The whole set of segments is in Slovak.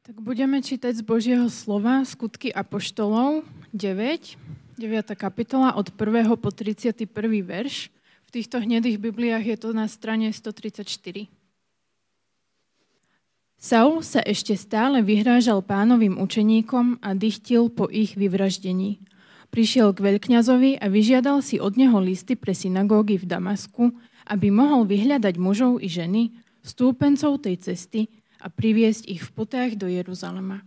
Tak budeme čítať z Božieho slova skutky Apoštolov 9, 9. kapitola od 1. po 31. verš. V týchto hnedých Bibliách je to na strane 134. Saul sa ešte stále vyhrážal pánovým učeníkom a dychtil po ich vyvraždení. Prišiel k veľkňazovi a vyžiadal si od neho listy pre synagógy v Damasku, aby mohol vyhľadať mužov i ženy, stúpencov tej cesty, a priviesť ich v putách do Jeruzalema.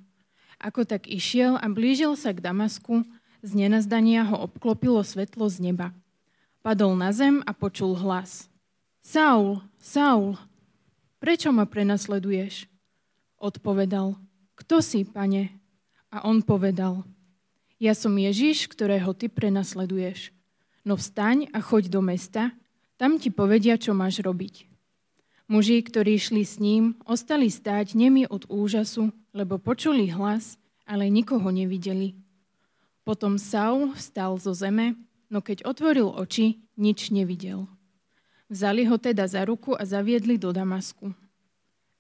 Ako tak išiel a blížil sa k Damasku, z nenazdania ho obklopilo svetlo z neba. Padol na zem a počul hlas. Saul, Saul, prečo ma prenasleduješ? Odpovedal, kto si, pane? A on povedal, ja som Ježiš, ktorého ty prenasleduješ. No vstaň a choď do mesta, tam ti povedia, čo máš robiť. Muži, ktorí šli s ním, ostali stáť nemi od úžasu, lebo počuli hlas, ale nikoho nevideli. Potom Saul vstal zo zeme, no keď otvoril oči, nič nevidel. Vzali ho teda za ruku a zaviedli do Damasku.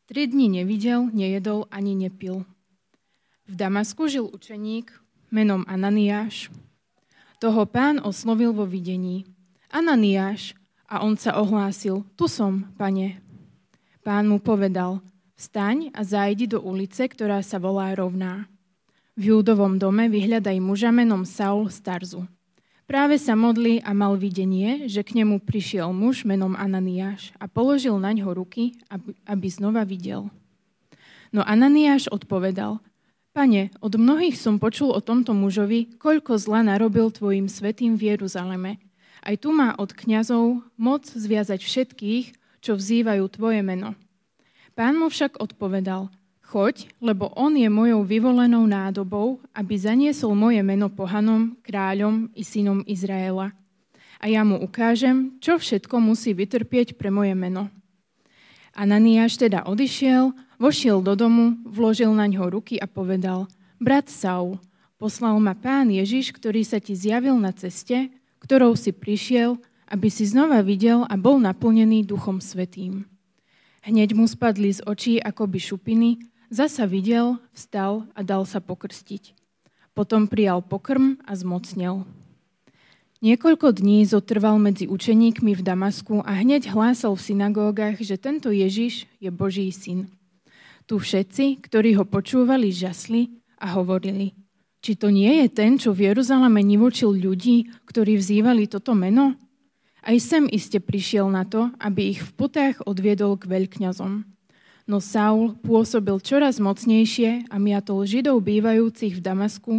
Tri dni nevidel, nejedol ani nepil. V Damasku žil učeník menom Ananiáš. Toho pán oslovil vo videní. Ananiáš, a on sa ohlásil, tu som, pane. Pán mu povedal, vstaň a zajdi do ulice, ktorá sa volá Rovná. V Júdovom dome vyhľadaj muža menom Saul Starzu. Práve sa modli a mal videnie, že k nemu prišiel muž menom Ananiáš a položil na ňo ruky, aby, aby znova videl. No Ananiáš odpovedal, Pane, od mnohých som počul o tomto mužovi, koľko zla narobil tvojim svetým v Jeruzaleme. Aj tu má od kňazov moc zviazať všetkých, čo vzývajú tvoje meno. Pán mu však odpovedal, choď, lebo on je mojou vyvolenou nádobou, aby zaniesol moje meno pohanom, kráľom i synom Izraela. A ja mu ukážem, čo všetko musí vytrpieť pre moje meno. Ananiáš teda odišiel, vošiel do domu, vložil na ňo ruky a povedal, brat Saul, poslal ma pán Ježiš, ktorý sa ti zjavil na ceste, ktorou si prišiel, aby si znova videl a bol naplnený Duchom Svetým. Hneď mu spadli z očí akoby šupiny, zasa videl, vstal a dal sa pokrstiť. Potom prijal pokrm a zmocnel. Niekoľko dní zotrval medzi učeníkmi v Damasku a hneď hlásal v synagógach, že tento Ježiš je Boží syn. Tu všetci, ktorí ho počúvali, žasli a hovorili, či to nie je ten, čo v Jeruzaleme nivočil ľudí, ktorí vzývali toto meno? Aj sem iste prišiel na to, aby ich v putách odviedol k veľkňazom. No Saul pôsobil čoraz mocnejšie a miatol židov bývajúcich v Damasku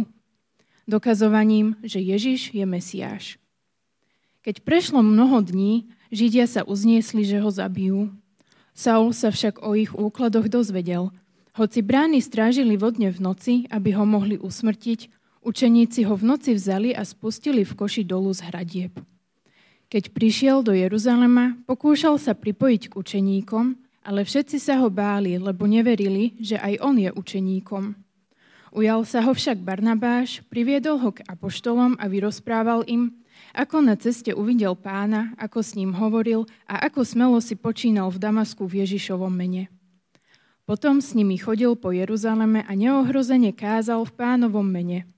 dokazovaním, že Ježiš je Mesiáš. Keď prešlo mnoho dní, Židia sa uzniesli, že ho zabijú. Saul sa však o ich úkladoch dozvedel. Hoci brány strážili vodne v noci, aby ho mohli usmrtiť, učeníci ho v noci vzali a spustili v koši dolu z hradieb. Keď prišiel do Jeruzalema, pokúšal sa pripojiť k učeníkom, ale všetci sa ho báli, lebo neverili, že aj on je učeníkom. Ujal sa ho však Barnabáš, priviedol ho k apoštolom a vyrozprával im, ako na ceste uvidel pána, ako s ním hovoril a ako smelo si počínal v Damasku v Ježišovom mene. Potom s nimi chodil po Jeruzaleme a neohrozene kázal v pánovom mene –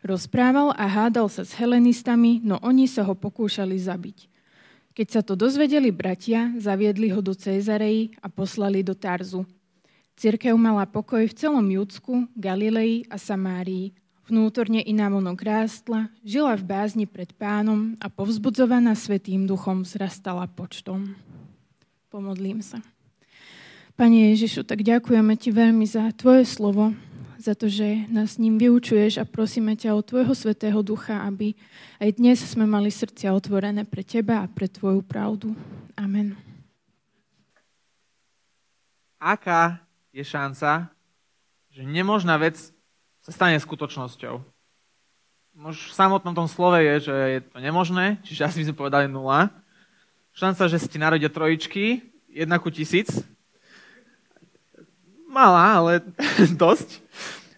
Rozprával a hádal sa s helenistami, no oni sa ho pokúšali zabiť. Keď sa to dozvedeli bratia, zaviedli ho do Cézarei a poslali do Tarzu. Cirkev mala pokoj v celom Judsku, Galilei a Samárii. Vnútorne i návonok rástla, žila v bázni pred pánom a povzbudzovaná Svetým duchom zrastala počtom. Pomodlím sa. Pane Ježišu, tak ďakujeme Ti veľmi za Tvoje slovo, za to, že nás ním vyučuješ a prosíme ťa o Tvojho Svetého Ducha, aby aj dnes sme mali srdcia otvorené pre Teba a pre Tvoju pravdu. Amen. Aká je šanca, že nemožná vec sa stane skutočnosťou? Už v samotnom tom slove je, že je to nemožné, čiže asi by sme povedali nula. Šanca, že sa ti narodia trojičky, jedna ku tisíc, malá, ale dosť.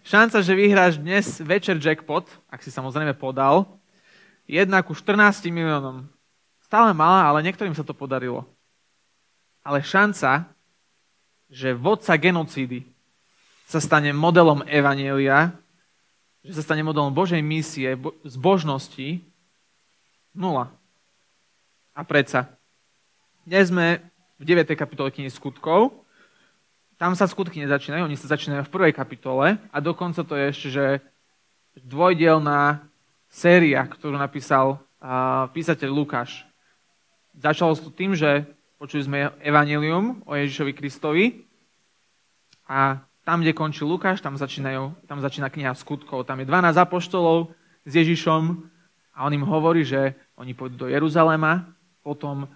Šanca, že vyhráš dnes večer jackpot, ak si samozrejme podal, jedna ku 14 miliónom. Stále malá, ale niektorým sa to podarilo. Ale šanca, že vodca genocídy sa stane modelom Evanielia, že sa stane modelom Božej misie, bo- zbožnosti, nula. A predsa, dnes sme v 9. kapitole knihy skutkov, tam sa skutky nezačínajú, oni sa začínajú v prvej kapitole a dokonca to je ešte, že dvojdielná séria, ktorú napísal uh, písateľ Lukáš. Začalo to tým, že počuli sme evanilium o Ježišovi Kristovi a tam, kde končí Lukáš, tam, začínajú, tam začína kniha skutkov. Tam je 12 apoštolov s Ježišom a on im hovorí, že oni pôjdu do Jeruzalema, potom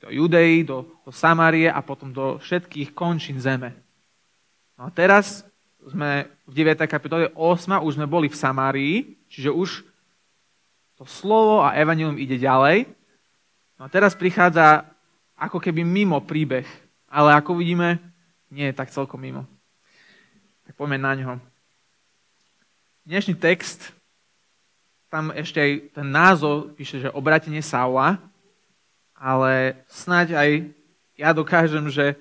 do Judei, do, do Samárie a potom do všetkých končín zeme. No a teraz sme v 9. kapitole 8, už sme boli v Samárii, čiže už to slovo a evanilium ide ďalej. No a teraz prichádza ako keby mimo príbeh, ale ako vidíme, nie je tak celkom mimo. Tak poďme na ňo. Dnešný text, tam ešte aj ten názov píše, že obratenie Saula, ale snáď aj ja dokážem, že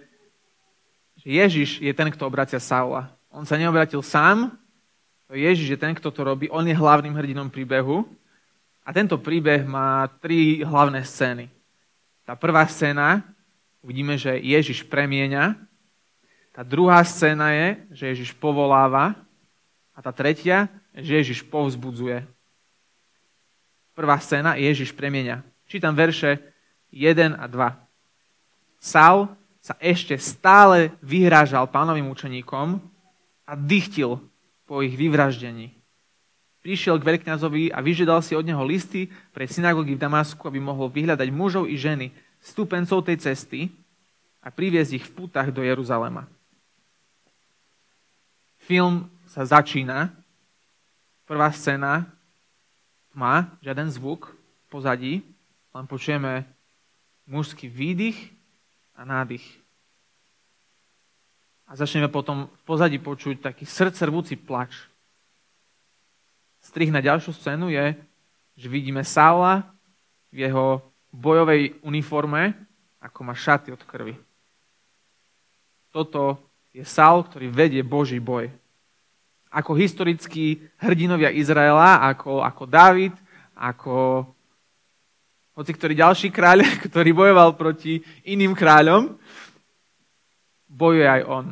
Ježiš je ten, kto obracia Saula. On sa neobratil sám, to Ježiš je ten, kto to robí, on je hlavným hrdinom príbehu. A tento príbeh má tri hlavné scény. Tá prvá scéna, uvidíme, že Ježiš premieňa. Tá druhá scéna je, že Ježiš povoláva. A tá tretia, že Ježiš povzbudzuje. Prvá scéna, Ježiš premieňa. Čítam verše 1 a 2. Saul sa ešte stále vyhrážal pánovým učeníkom, a dychtil po ich vyvraždení. Prišiel k veľkňazovi a vyžiadal si od neho listy pre synagógy v Damasku, aby mohol vyhľadať mužov i ženy, stupencov tej cesty a priviesť ich v putách do Jeruzalema. Film sa začína. Prvá scéna má žiaden zvuk pozadí, len počujeme mužský výdych a nádych a začneme potom v pozadí počuť taký srdcervúci plač. Strih na ďalšiu scénu je, že vidíme Saula v jeho bojovej uniforme, ako má šaty od krvi. Toto je Saul, ktorý vedie Boží boj. Ako historickí hrdinovia Izraela, ako, ako David, ako hoci ktorý ďalší kráľ, ktorý bojoval proti iným kráľom, bojuje aj on.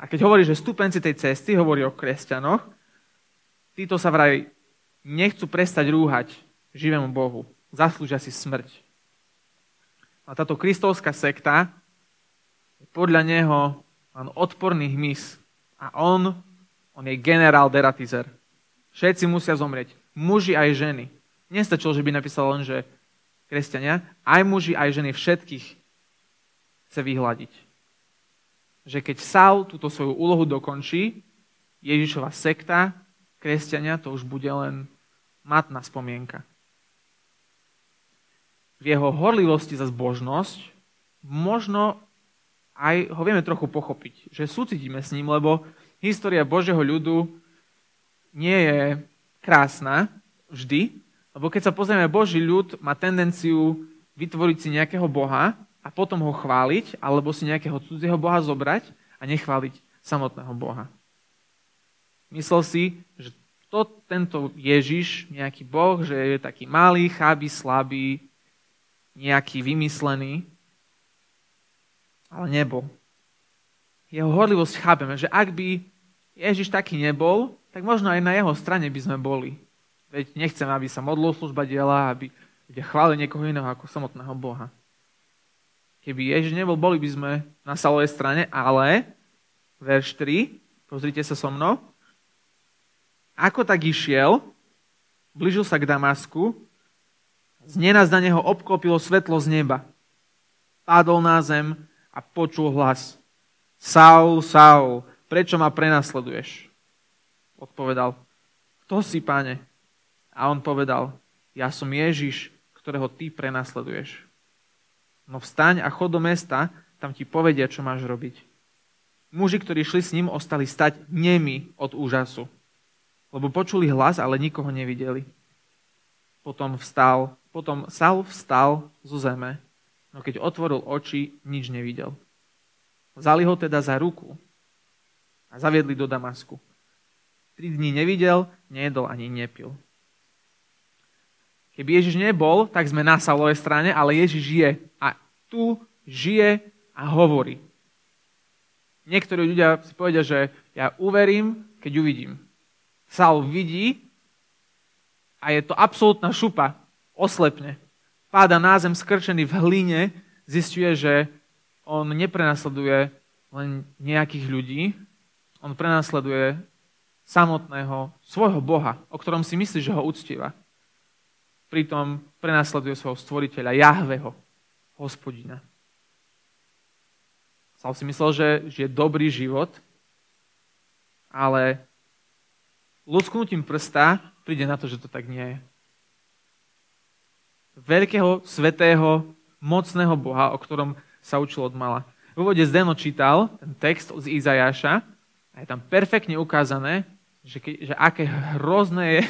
A keď hovorí, že stupenci tej cesty, hovorí o kresťanoch, títo sa vraj nechcú prestať rúhať živému Bohu. Zaslúžia si smrť. A táto kristovská sekta je podľa neho len odporný hmyz. A on, on je generál deratizer. Všetci musia zomrieť. Muži aj ženy. Nestačilo, že by napísal len, že kresťania, aj muži, aj ženy všetkých chce vyhľadiť že keď Saul túto svoju úlohu dokončí, Ježišova sekta, kresťania, to už bude len matná spomienka. V jeho horlivosti za zbožnosť možno aj ho vieme trochu pochopiť, že súcitíme s ním, lebo história Božieho ľudu nie je krásna vždy, lebo keď sa pozrieme, Boží ľud má tendenciu vytvoriť si nejakého Boha, a potom ho chváliť, alebo si nejakého cudzieho Boha zobrať a nechváliť samotného Boha. Myslel si, že to, tento Ježiš, nejaký Boh, že je taký malý, cháby, slabý, nejaký vymyslený, ale nebol. Jeho horlivosť chápeme, že ak by Ježiš taký nebol, tak možno aj na jeho strane by sme boli. Veď nechceme, aby sa modlil služba diela, aby ľudia chválili niekoho iného ako samotného Boha. Keby Ježiš nebol, boli by sme na Salovej strane, ale, verš 3, pozrite sa so mnou, ako tak išiel, blížil sa k Damasku, z na neho obklopilo svetlo z neba. Padol na zem a počul hlas. Saul, Saul, prečo ma prenasleduješ? Odpovedal, kto si, pane? A on povedal, ja som Ježiš, ktorého ty prenasleduješ. No vstaň a chod do mesta, tam ti povedia, čo máš robiť. Muži, ktorí šli s ním, ostali stať nemi od úžasu, lebo počuli hlas, ale nikoho nevideli. Potom vstal, potom Saul vstal zo zeme, no keď otvoril oči, nič nevidel. Vzali ho teda za ruku a zaviedli do Damasku. Tri dní nevidel, nejedol ani nepil. Keby Ježiš nebol, tak sme na Saulovej strane, ale Ježiš je. A tu žije a hovorí. Niektorí ľudia si povedia, že ja uverím, keď uvidím. Saul vidí a je to absolútna šupa. Oslepne. Páda na zem skrčený v hline, zistuje, že on neprenasleduje len nejakých ľudí, on prenasleduje samotného svojho Boha, o ktorom si myslí, že ho uctieva. Pritom prenasleduje svojho stvoriteľa, Jahveho, hospodina. Sal si myslel, že žije dobrý život, ale lusknutím prsta príde na to, že to tak nie je. Veľkého, svetého, mocného Boha, o ktorom sa učil od mala. V úvode Zdeno čítal ten text z Izajaša a je tam perfektne ukázané, že, že aké hrozné je,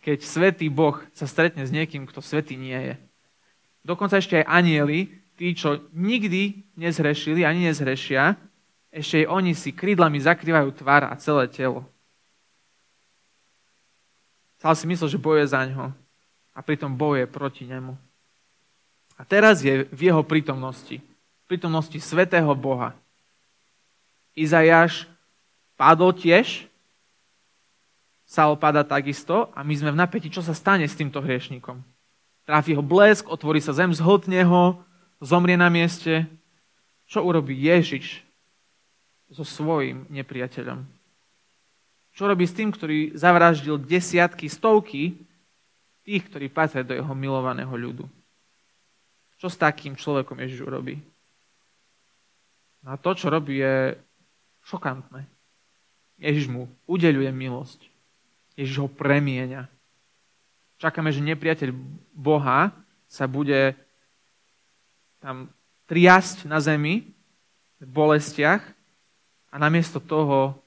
keď svetý Boh sa stretne s niekým, kto svetý nie je. Dokonca ešte aj anieli, tí, čo nikdy nezhrešili ani nezhrešia, ešte aj oni si krídlami zakrývajú tvár a celé telo. Sál si myslel, že bojuje za ňo a pritom bojuje proti nemu. A teraz je v jeho prítomnosti, prítomnosti svetého Boha. Izajáš padol tiež sa opada takisto a my sme v napätí, čo sa stane s týmto hriešnikom. Tráfi ho blesk, otvorí sa zem, zhltne ho, zomrie na mieste. Čo urobí Ježiš so svojím nepriateľom? Čo robí s tým, ktorý zavraždil desiatky, stovky tých, ktorí patria do jeho milovaného ľudu? Čo s takým človekom Ježiš urobí? A to, čo robí, je šokantné. Ježiš mu udeľuje milosť. Ježiš ho premieňa. Čakáme, že nepriateľ Boha sa bude tam triasť na zemi v bolestiach a namiesto toho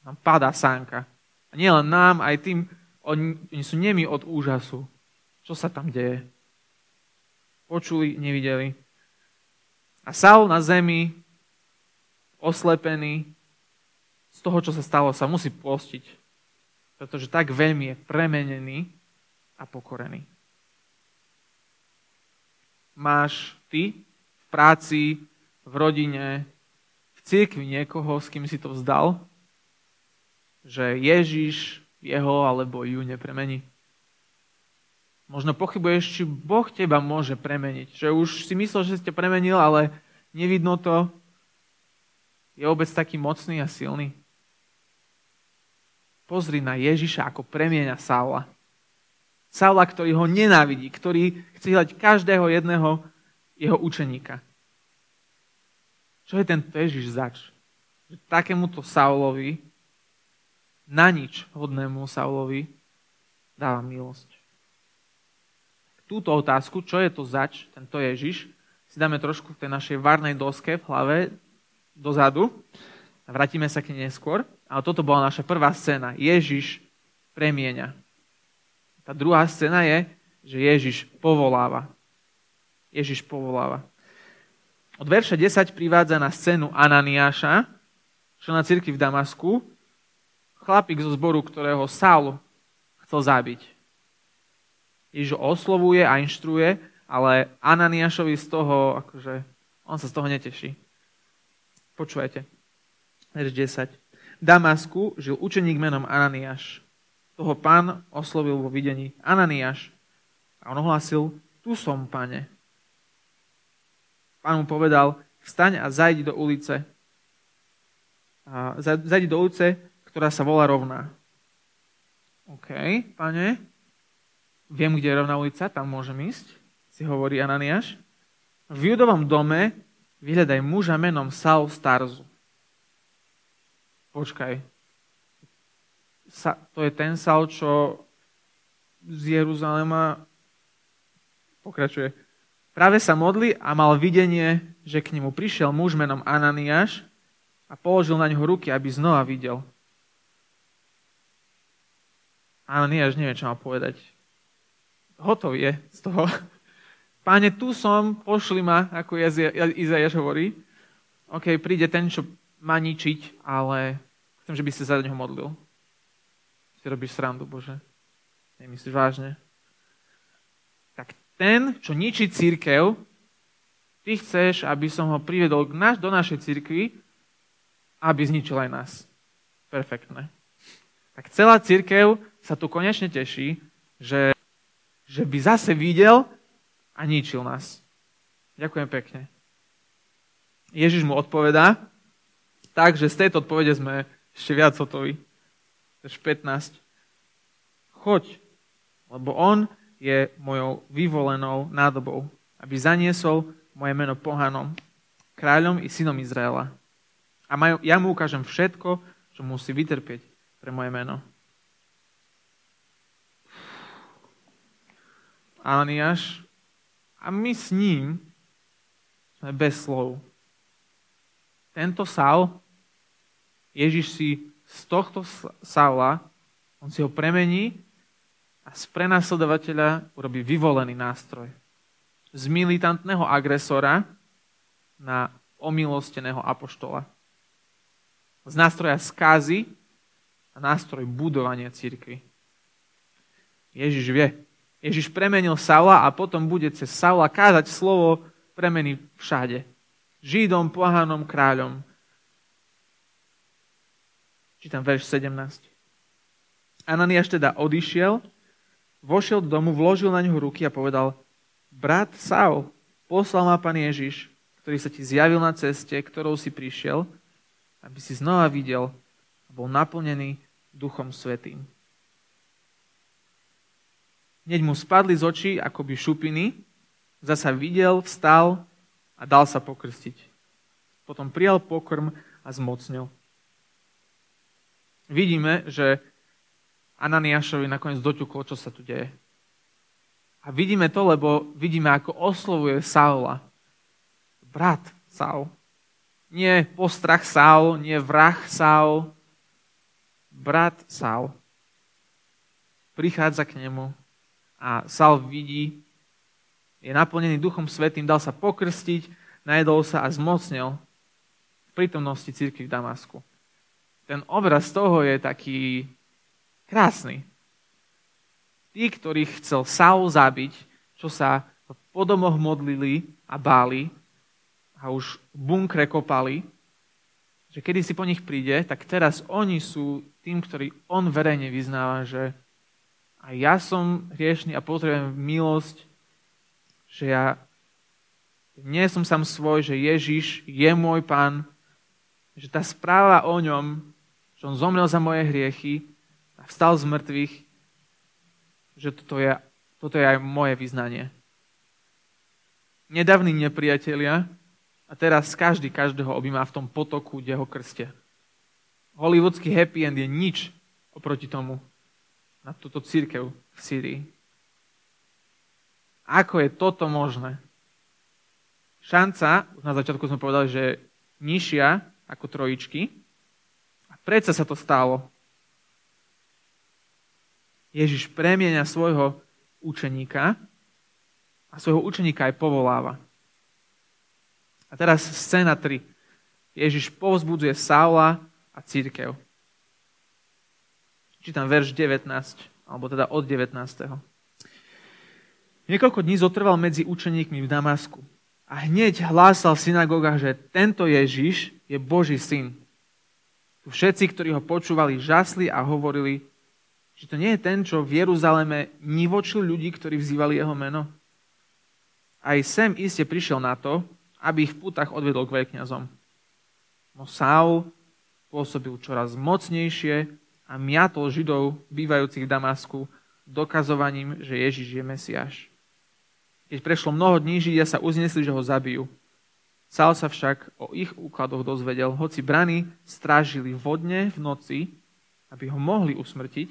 nám padá sánka. A nielen nám, aj tým, oni, sú nemi od úžasu. Čo sa tam deje? Počuli, nevideli. A Saul na zemi, oslepený, z toho, čo sa stalo, sa musí postiť pretože tak veľmi je premenený a pokorený. Máš ty v práci, v rodine, v cirkvi niekoho, s kým si to vzdal, že Ježiš jeho alebo ju nepremení. Možno pochybuješ, či Boh teba môže premeniť. Že už si myslel, že ste premenil, ale nevidno to. Je vôbec taký mocný a silný. Pozri na Ježiša, ako premieňa Saula. Saula, ktorý ho nenávidí, ktorý chce hľadať každého jedného jeho učeníka. Čo je tento Ježiš zač? Že takémuto Saulovi, na nič hodnému Saulovi, dáva milosť. Túto otázku, čo je to zač, tento Ježiš, si dáme trošku v tej našej varnej doske v hlave dozadu. Vrátime sa k nej neskôr. Ale toto bola naša prvá scéna. Ježiš premieňa. Tá druhá scéna je, že Ježiš povoláva. Ježiš povoláva. Od verša 10 privádza na scénu Ananiáša, na cirkvi v Damasku, chlapík zo zboru, ktorého Saul chcel zabiť. Ježiš oslovuje a inštruuje, ale Ananiášovi z toho, akože, on sa z toho neteší. Počúvajte. Verš 10. Damasku žil učeník menom Ananiáš. Toho pán oslovil vo videní Ananiáš. A on ohlasil, tu som, pane. Pán mu povedal, vstaň a zajdi do ulice. A zajdi do ulice, ktorá sa volá rovná. OK, pane, viem, kde je rovná ulica, tam môžem ísť, si hovorí Ananiáš. V judovom dome vyhľadaj muža menom Saul Starzu počkaj, sa, to je ten Saul, čo z Jeruzalema pokračuje. Práve sa modli a mal videnie, že k nemu prišiel muž menom Ananiáš a položil na ňo ruky, aby znova videl. Ananiáš nevie, čo má povedať. Hotov je z toho. Páne, tu som, pošli ma, ako Izajaš hovorí. OK, príde ten, čo má ničiť, ale Chcem, že by si za neho modlil. Si robíš srandu, Bože. Nemyslíš vážne? Tak ten, čo ničí církev, ty chceš, aby som ho privedol do našej církvy, aby zničil aj nás. Perfektné. Tak celá církev sa tu konečne teší, že, že by zase videl a ničil nás. Ďakujem pekne. Ježiš mu odpovedá, takže z tejto odpovede sme ešte viac hotoví. Verš 15. Choď, lebo on je mojou vyvolenou nádobou, aby zaniesol moje meno pohanom, kráľom i synom Izraela. A ja mu ukážem všetko, čo musí vytrpieť pre moje meno. Ananiáš a my s ním sme bez slov. Tento Saul, Ježiš si z tohto Saula, on si ho premení a z prenasledovateľa urobí vyvolený nástroj. Z militantného agresora na omilosteného apoštola. Z nástroja skázy a nástroj budovania církvy. Ježiš vie, Ježiš premenil Saula a potom bude cez Saula kázať slovo premeny všade. Židom, pohanom, kráľom. Čítam verš 17. Ananiáš teda odišiel, vošiel do domu, vložil na ňo ruky a povedal, brat Saul, poslal ma pán Ježiš, ktorý sa ti zjavil na ceste, ktorou si prišiel, aby si znova videl a bol naplnený Duchom Svetým. Hneď mu spadli z očí akoby šupiny, zasa videl, vstal a dal sa pokrstiť. Potom prijal pokrm a zmocnil. Vidíme, že Ananiášovi nakoniec doťuklo, čo sa tu deje. A vidíme to, lebo vidíme, ako oslovuje Saula. Brat Saul. Nie postrach Saul, nie vrah Saul. Brat Saul. Prichádza k nemu a Sal vidí, je naplnený Duchom Svetým, dal sa pokrstiť, najedol sa a zmocnil v prítomnosti církvy v Damasku. Ten obraz toho je taký krásny. Tí, ktorých chcel Saul zabiť, čo sa po domoch modlili a báli a už bunkre kopali, že kedy si po nich príde, tak teraz oni sú tým, ktorý on verejne vyznáva, že a ja som hriešný a potrebujem milosť, že ja nie som sám svoj, že Ježiš je môj pán, že tá správa o ňom, že on zomrel za moje hriechy a vstal z mŕtvych, že toto je, toto je aj moje vyznanie. Nedávni nepriatelia a teraz každý každého objíma v tom potoku, kde ho krstia. Hollywoodský happy end je nič oproti tomu, na túto církev v Syrii. Ako je toto možné? Šanca, na začiatku sme povedali, že nižšia ako trojičky. Predsa sa to stalo. Ježiš premienia svojho učeníka a svojho učeníka aj povoláva. A teraz scéna 3. Ježiš povzbudzuje Saula a církev. Čítam verš 19, alebo teda od 19. Niekoľko dní zotrval medzi učeníkmi v Damasku a hneď hlásal v synagógach, že tento Ježiš je Boží syn. Všetci, ktorí ho počúvali, žasli a hovorili, že to nie je ten, čo v Jeruzaleme nivočil ľudí, ktorí vzývali jeho meno. Aj sem iste prišiel na to, aby ich v putách odvedol k veľkňazom. No Saul pôsobil čoraz mocnejšie a miatol Židov bývajúcich v Damasku dokazovaním, že Ježiš je Mesiáš. Keď prešlo mnoho dní, Židia sa uznesli, že ho zabijú. Sál sa však o ich úkladoch dozvedel, hoci brany strážili vodne v noci, aby ho mohli usmrtiť,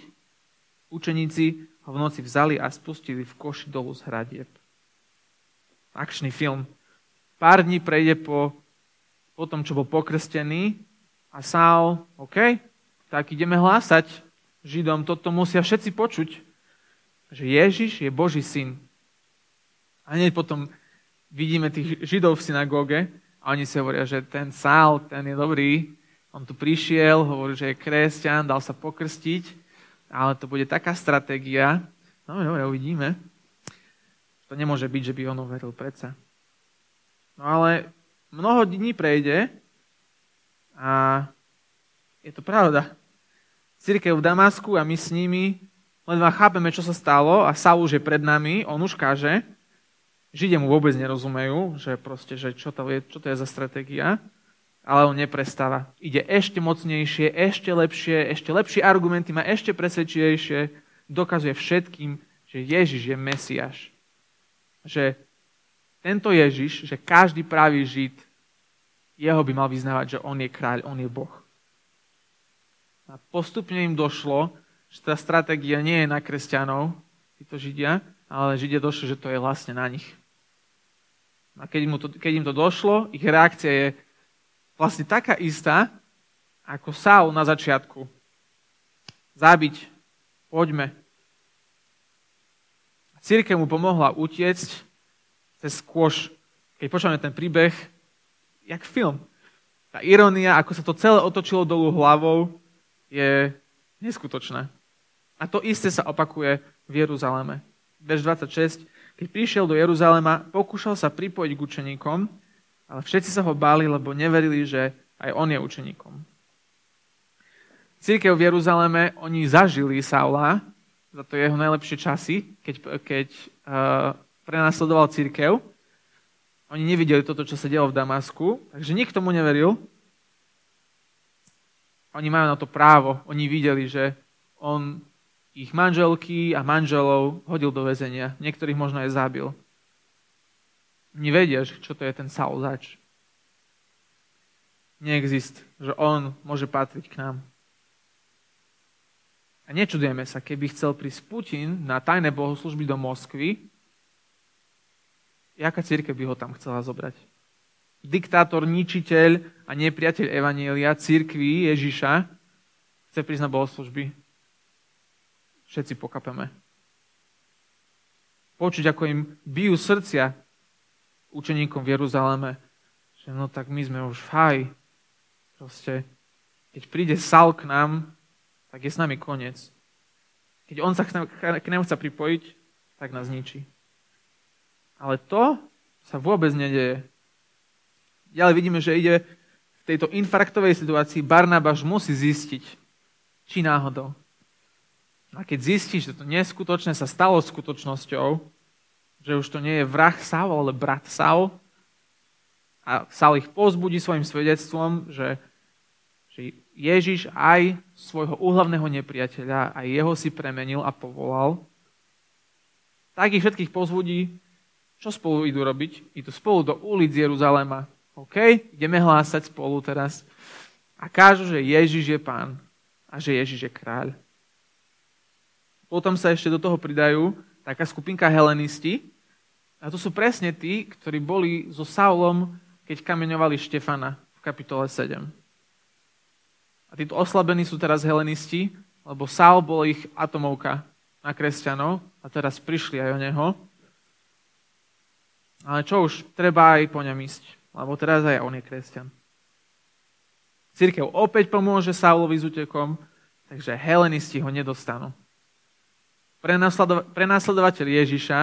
učeníci ho v noci vzali a spustili v koši dolu z hradieb. Akčný film. Pár dní prejde po, po tom, čo bol pokrstený a Sál, OK, tak ideme hlásať Židom, toto musia všetci počuť, že Ježiš je Boží syn. A hneď potom vidíme tých Židov v synagóge a oni si hovoria, že ten Sál, ten je dobrý, On tu prišiel, hovorí, že je kresťan, dal sa pokrstiť, ale to bude taká stratégia. No, dobre, uvidíme. To nemôže byť, že by on uveril predsa. No ale mnoho dní prejde a je to pravda. Církev v Damasku a my s nimi len chápeme, čo sa stalo a Saul už je pred nami, on už káže. Židia mu vôbec nerozumejú, že proste, že čo to je, čo to je za stratégia ale on neprestáva. Ide ešte mocnejšie, ešte lepšie, ešte lepšie argumenty, má ešte presvedčivejšie, dokazuje všetkým, že Ježiš je Mesiáš. Že tento Ježiš, že každý pravý Žid, jeho by mal vyznávať, že on je kráľ, on je Boh. A postupne im došlo, že tá stratégia nie je na kresťanov, títo Židia, ale Židia došlo, že to je vlastne na nich. A keď im, to, keď im to došlo, ich reakcia je, vlastne taká istá, ako Saul na začiatku. Zabiť, poďme. Církev mu pomohla utiecť cez kôž. Keď počúvame ten príbeh, jak film. Tá ironia, ako sa to celé otočilo dolu hlavou, je neskutočná. A to isté sa opakuje v Jeruzaleme. Verš 26. Keď prišiel do Jeruzalema, pokúšal sa pripojiť k učeníkom, ale všetci sa ho báli, lebo neverili, že aj on je učeníkom. Církev v Jeruzaleme, oni zažili Saula za to jeho najlepšie časy, keď, keď uh, prenasledoval církev. Oni nevideli toto, čo sa dialo v Damasku, takže nikto mu neveril. Oni majú na to právo. Oni videli, že on ich manželky a manželov hodil do väzenia. Niektorých možno aj zabil. Oni vedia, čo to je ten Saul. Neexist, že on môže patriť k nám. A nečudujeme sa, keby chcel prísť Putin na tajné bohoslužby do Moskvy, jaká církev by ho tam chcela zobrať? Diktátor, ničiteľ a nepriateľ Evanielia, církvy Ježiša chce prísť na bohoslužby. Všetci pokapeme. Počuť, ako im bijú srdcia učeníkom v Jeruzaleme, že no tak my sme už faj. Proste, keď príde Sal k nám, tak je s nami koniec. Keď on sa k nám chce pripojiť, tak nás ničí. Ale to sa vôbec nedeje. Ďalej vidíme, že ide v tejto infarktovej situácii Barnabáš musí zistiť, či náhodou. A keď zistí, že to neskutočné sa stalo skutočnosťou, že už to nie je vrah Saul, ale brat Saul. A Saul ich pozbudí svojim svedectvom, že, že Ježiš aj svojho úhlavného nepriateľa, aj jeho si premenil a povolal. Tak ich všetkých pozbudí, čo spolu idú robiť? Idú spolu do ulic Jeruzalema. OK? Ideme hlásať spolu teraz. A kážu, že Ježiš je pán a že Ježiš je kráľ. Potom sa ešte do toho pridajú taká skupinka helenisti. A to sú presne tí, ktorí boli so Saulom, keď kameňovali Štefana v kapitole 7. A títo oslabení sú teraz helenisti, lebo Saul bol ich atomovka na kresťanov a teraz prišli aj o neho. Ale čo už, treba aj po ňom ísť, lebo teraz aj on je kresťan. Církev opäť pomôže Saulovi s útekom, takže helenisti ho nedostanú prenasledovateľ Ježiša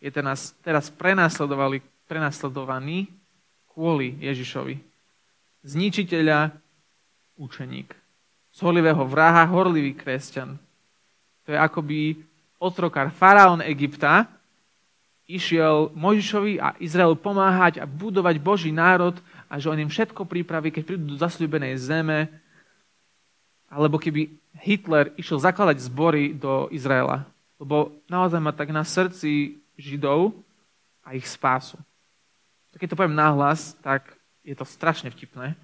je teraz, teraz prenasledovaný kvôli Ježišovi. Zničiteľa, učeník. Z horlivého vraha, horlivý kresťan. To je akoby otrokár, faraón Egypta, išiel Možišovi a Izraelu pomáhať a budovať Boží národ a že on im všetko pripraví, keď prídu do zasľúbenej zeme, alebo keby Hitler išiel zakladať zbory do Izraela. Lebo naozaj má tak na srdci Židov a ich spásu. Keď to poviem nahlas, tak je to strašne vtipné,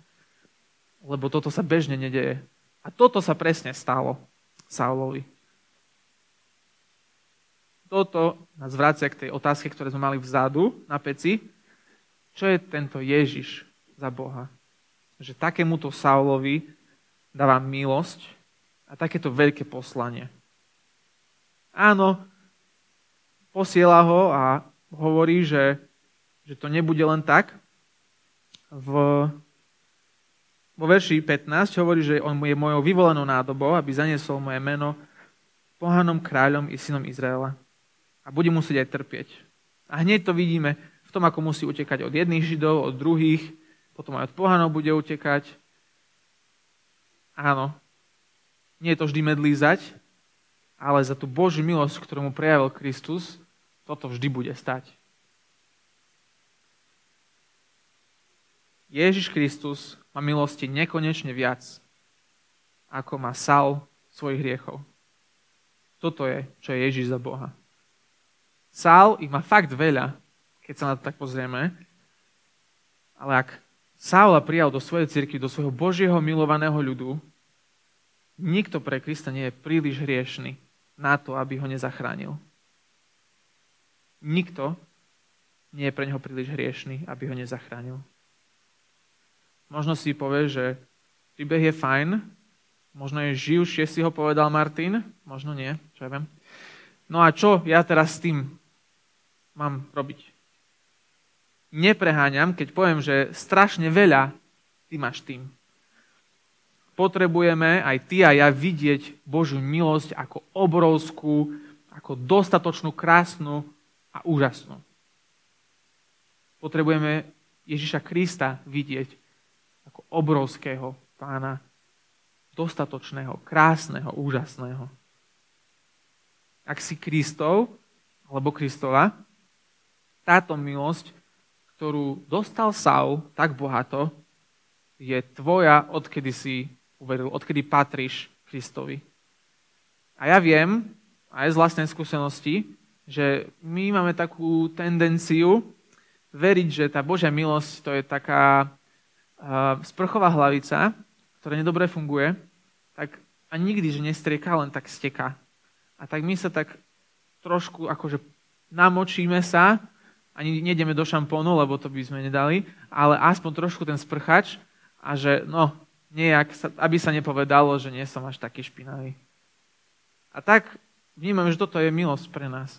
lebo toto sa bežne nedeje. A toto sa presne stalo Saulovi. Toto nás vracia k tej otázke, ktoré sme mali vzadu na peci. Čo je tento Ježiš za Boha? Že takémuto Saulovi dáva milosť a takéto veľké poslanie. Áno, posiela ho a hovorí, že, že to nebude len tak. V, vo verši 15 hovorí, že on je mojou vyvolenou nádobou, aby zaniesol moje meno pohanom kráľom i synom Izraela. A bude musieť aj trpieť. A hneď to vidíme v tom, ako musí utekať od jedných židov, od druhých, potom aj od pohanov bude utekať. Áno, nie je to vždy medlízať, ale za tú Božiu milosť, ktorú mu prejavil Kristus, toto vždy bude stať. Ježiš Kristus má milosti nekonečne viac, ako má Sal svojich hriechov. Toto je, čo je Ježiš za Boha. Sál ich má fakt veľa, keď sa na to tak pozrieme, ale ak Sáula prijal do svojej cirkvi, do svojho Božieho milovaného ľudu, nikto pre Krista nie je príliš hriešný na to, aby ho nezachránil. Nikto nie je pre neho príliš hriešný, aby ho nezachránil. Možno si povie, že príbeh je fajn, možno je živšie, si ho povedal Martin, možno nie, čo ja viem. No a čo ja teraz s tým mám robiť? Nepreháňam, keď poviem, že strašne veľa ty máš tým potrebujeme aj ty a ja vidieť Božiu milosť ako obrovskú, ako dostatočnú, krásnu a úžasnú. Potrebujeme Ježiša Krista vidieť ako obrovského pána, dostatočného, krásneho, úžasného. Ak si Kristov, alebo Kristova, táto milosť, ktorú dostal Saul tak bohato, je tvoja, odkedy si uveril, odkedy patríš Kristovi. A ja viem, aj z vlastnej skúsenosti, že my máme takú tendenciu veriť, že tá Božia milosť to je taká uh, sprchová hlavica, ktorá nedobre funguje, tak a nikdy, že nestrieka, len tak steká. A tak my sa tak trošku akože namočíme sa, ani nejdeme do šampónu, lebo to by sme nedali, ale aspoň trošku ten sprchač a že no, nejak, aby sa nepovedalo, že nie som až taký špinavý. A tak vnímam, že toto je milosť pre nás.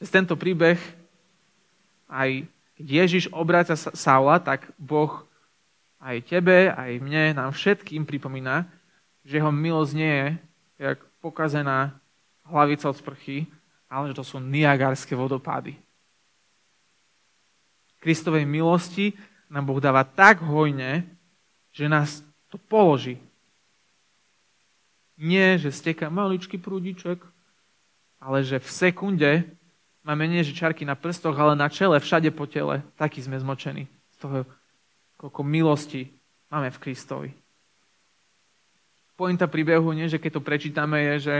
Cez tento príbeh aj keď Ježiš obráca Saula, tak Boh aj tebe, aj mne, nám všetkým pripomína, že jeho milosť nie je jak pokazená hlavica od sprchy, ale že to sú niagárske vodopády. Kristovej milosti nám Boh dáva tak hojne, že nás to položí. Nie, že steká maličký prúdiček, ale že v sekunde máme nie že čarky na prstoch, ale na čele, všade po tele. Taký sme zmočení z toho, koľko milosti máme v Kristovi. Pointa príbehu nie, že keď to prečítame, je, že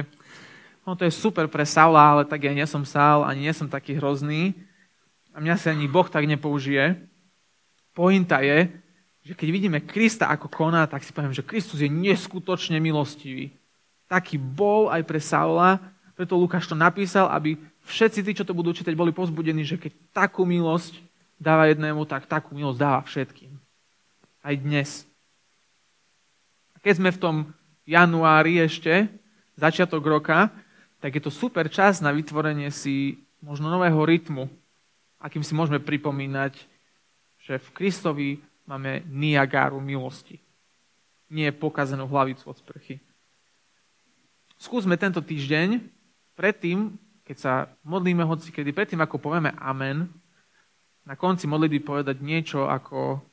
no to je super pre Saula, ale tak ja nie som Saul, ani nie som taký hrozný. A mňa sa ani Boh tak nepoužije. Pointa je, že keď vidíme Krista ako koná, tak si poviem, že Kristus je neskutočne milostivý. Taký bol aj pre Saula, preto Lukáš to napísal, aby všetci tí, čo to budú čítať, boli pozbudení, že keď takú milosť dáva jednému, tak takú milosť dáva všetkým. Aj dnes. A keď sme v tom januári ešte, začiatok roka, tak je to super čas na vytvorenie si možno nového rytmu, akým si môžeme pripomínať že v Kristovi máme Niagáru milosti. Nie pokazenú hlavicu od sprchy. Skúsme tento týždeň, predtým, keď sa modlíme hoci kedy, predtým ako povieme Amen, na konci modlitby povedať niečo ako,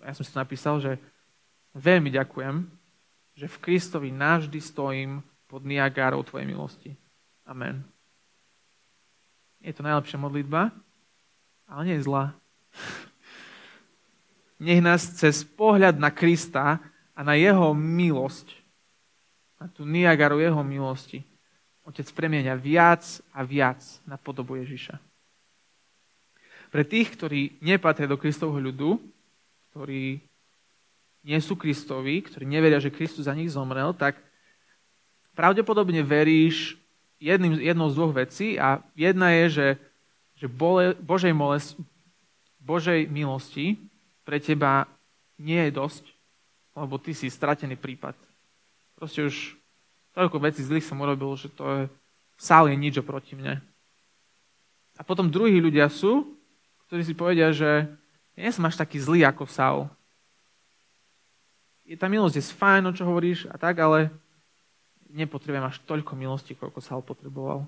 ja som si to napísal, že veľmi ďakujem, že v Kristovi navždy stojím pod Niagárou Tvojej milosti. Amen. Je to najlepšia modlitba, ale nie je zlá nech nás cez pohľad na Krista a na jeho milosť, na tú Niagaru jeho milosti, Otec premieňa viac a viac na podobu Ježiša. Pre tých, ktorí nepatria do Kristovho ľudu, ktorí nie sú Kristovi, ktorí neveria, že Kristus za nich zomrel, tak pravdepodobne veríš jedným, jednou z dvoch vecí a jedna je, že, že bole, Božej, molest, Božej milosti pre teba nie je dosť, lebo ty si stratený prípad. Proste už toľko vecí zlých som urobil, že to je, sál je nič oproti mne. A potom druhí ľudia sú, ktorí si povedia, že nie som až taký zlý ako Saul. je, tá milosť je fajn, o čo hovoríš a tak, ale nepotrebujem až toľko milosti, koľko Saul potreboval.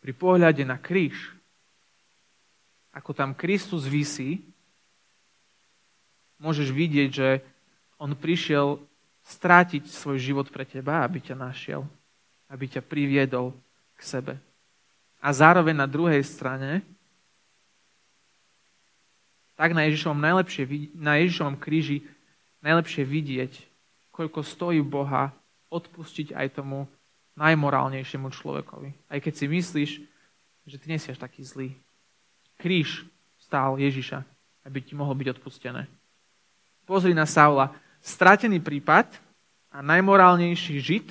Pri pohľade na kríž, ako tam Kristus vysí, môžeš vidieť, že on prišiel strátiť svoj život pre teba, aby ťa našiel, aby ťa priviedol k sebe. A zároveň na druhej strane, tak na Ježišovom, najlepšie, na Ježišovom kríži najlepšie vidieť, koľko stojí Boha odpustiť aj tomu najmorálnejšiemu človekovi. Aj keď si myslíš, že ty nesi až taký zlý. Kríž stál Ježiša, aby ti mohlo byť odpustené. Pozri na Saula. Stratený prípad a najmorálnejší žid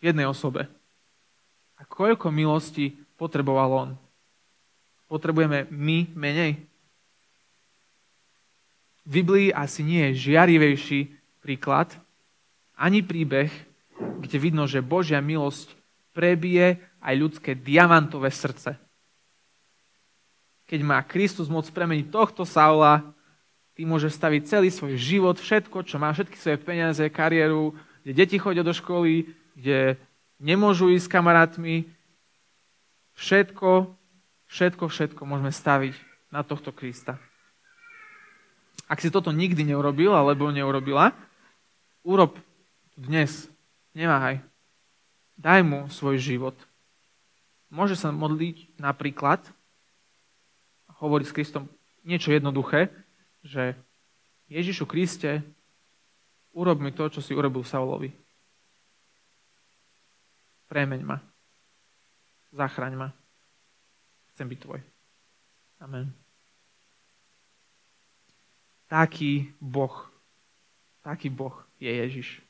v jednej osobe. A koľko milosti potreboval on? Potrebujeme my menej? V Biblii asi nie je žiarivejší príklad, ani príbeh, kde vidno, že Božia milosť prebije aj ľudské diamantové srdce. Keď má Kristus moc premeniť tohto Saula Ty môžeš staviť celý svoj život, všetko, čo má, všetky svoje peniaze, kariéru, kde deti chodia do školy, kde nemôžu ísť s kamarátmi. Všetko, všetko, všetko môžeme staviť na tohto Krista. Ak si toto nikdy neurobil, alebo neurobila, urob dnes. Neváhaj. Daj mu svoj život. Môže sa modliť napríklad, hovoriť s Kristom niečo jednoduché, že Ježišu Kriste, urob mi to, čo si urobil Saulovi. Premeň ma. Zachraň ma. Chcem byť tvoj. Amen. Taký Boh, taký Boh je Ježiš.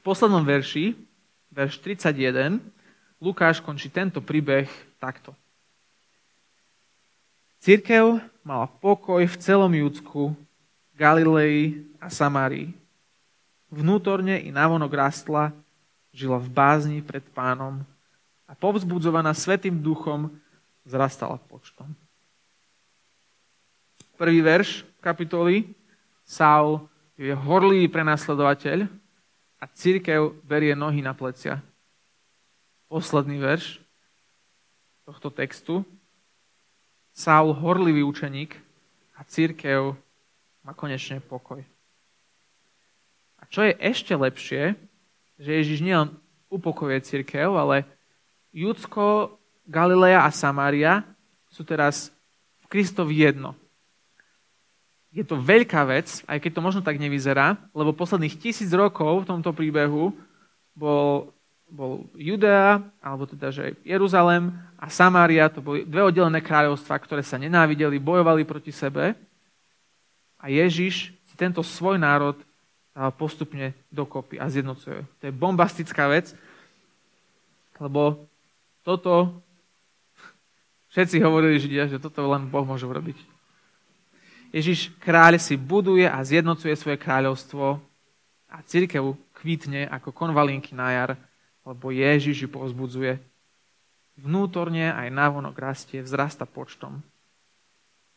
V poslednom verši, verš 31, Lukáš končí tento príbeh takto. Církev mala pokoj v celom Judsku, Galilei a Samárii. Vnútorne i navonok rastla, žila v bázni pred pánom a povzbudzovaná Svetým duchom zrastala počtom. Prvý verš kapitoly. Saul je horlivý prenasledovateľ a církev berie nohy na plecia. Posledný verš tohto textu Saul horlivý učeník a církev má konečne pokoj. A čo je ešte lepšie, že Ježiš nielen upokojuje církev, ale Judsko, Galilea a Samária sú teraz v Kristovi jedno. Je to veľká vec, aj keď to možno tak nevyzerá, lebo posledných tisíc rokov v tomto príbehu bol bol Judea, alebo teda, že Jeruzalem a Samária, to boli dve oddelené kráľovstva, ktoré sa nenávideli, bojovali proti sebe. A Ježiš si tento svoj národ postupne dokopy a zjednocuje. To je bombastická vec, lebo toto všetci hovorili Židia, že toto len Boh môže urobiť. Ježiš kráľ si buduje a zjednocuje svoje kráľovstvo a církev kvítne ako konvalinky na jar lebo Ježiš ju povzbudzuje. Vnútorne aj návonok rastie, vzrasta počtom.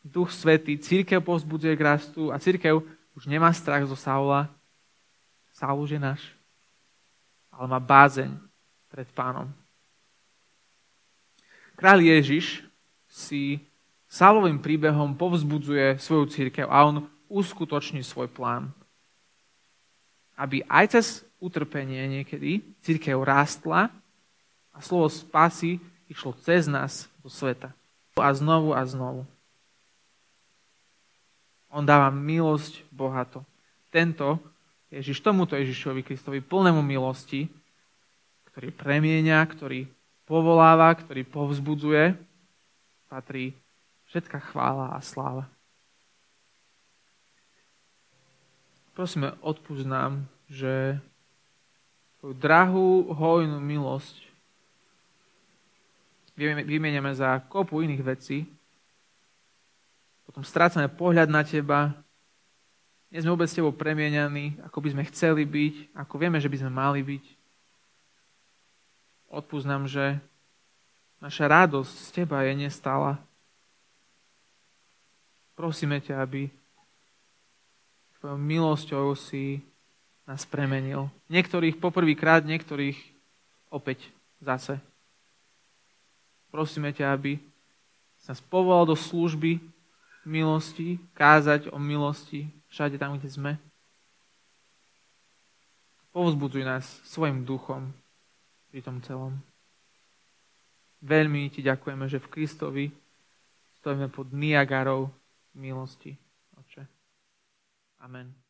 Duch Svetý, církev povzbudzuje k rastu a církev už nemá strach zo Saula. Saul je náš, ale má bázeň pred pánom. Král Ježiš si Saulovým príbehom povzbudzuje svoju církev a on uskutoční svoj plán. Aby aj cez utrpenie niekedy, církev rástla a slovo spásy išlo cez nás do sveta. A znovu a znovu. On dáva milosť bohato. Tento Ježiš, tomuto Ježišovi Kristovi, plnému milosti, ktorý premienia, ktorý povoláva, ktorý povzbudzuje, patrí všetká chvála a sláva. Prosíme, odpúsť nám, že tvoju drahú, hojnú milosť vymeniame za kopu iných vecí, potom strácame pohľad na teba, nie sme vôbec s tebou premienianí, ako by sme chceli byť, ako vieme, že by sme mali byť. Odpúsť nám, že naša radosť z teba je nestála. Prosíme ťa, aby Tvojou milosťou si nás premenil. Niektorých poprvýkrát, niektorých opäť zase. Prosíme ťa, aby sa nás povolal do služby milosti, kázať o milosti všade tam, kde sme. Povzbudzuj nás svojim duchom pri tom celom. Veľmi ti ďakujeme, že v Kristovi stojíme pod Niagarou milosti. Oče. Amen.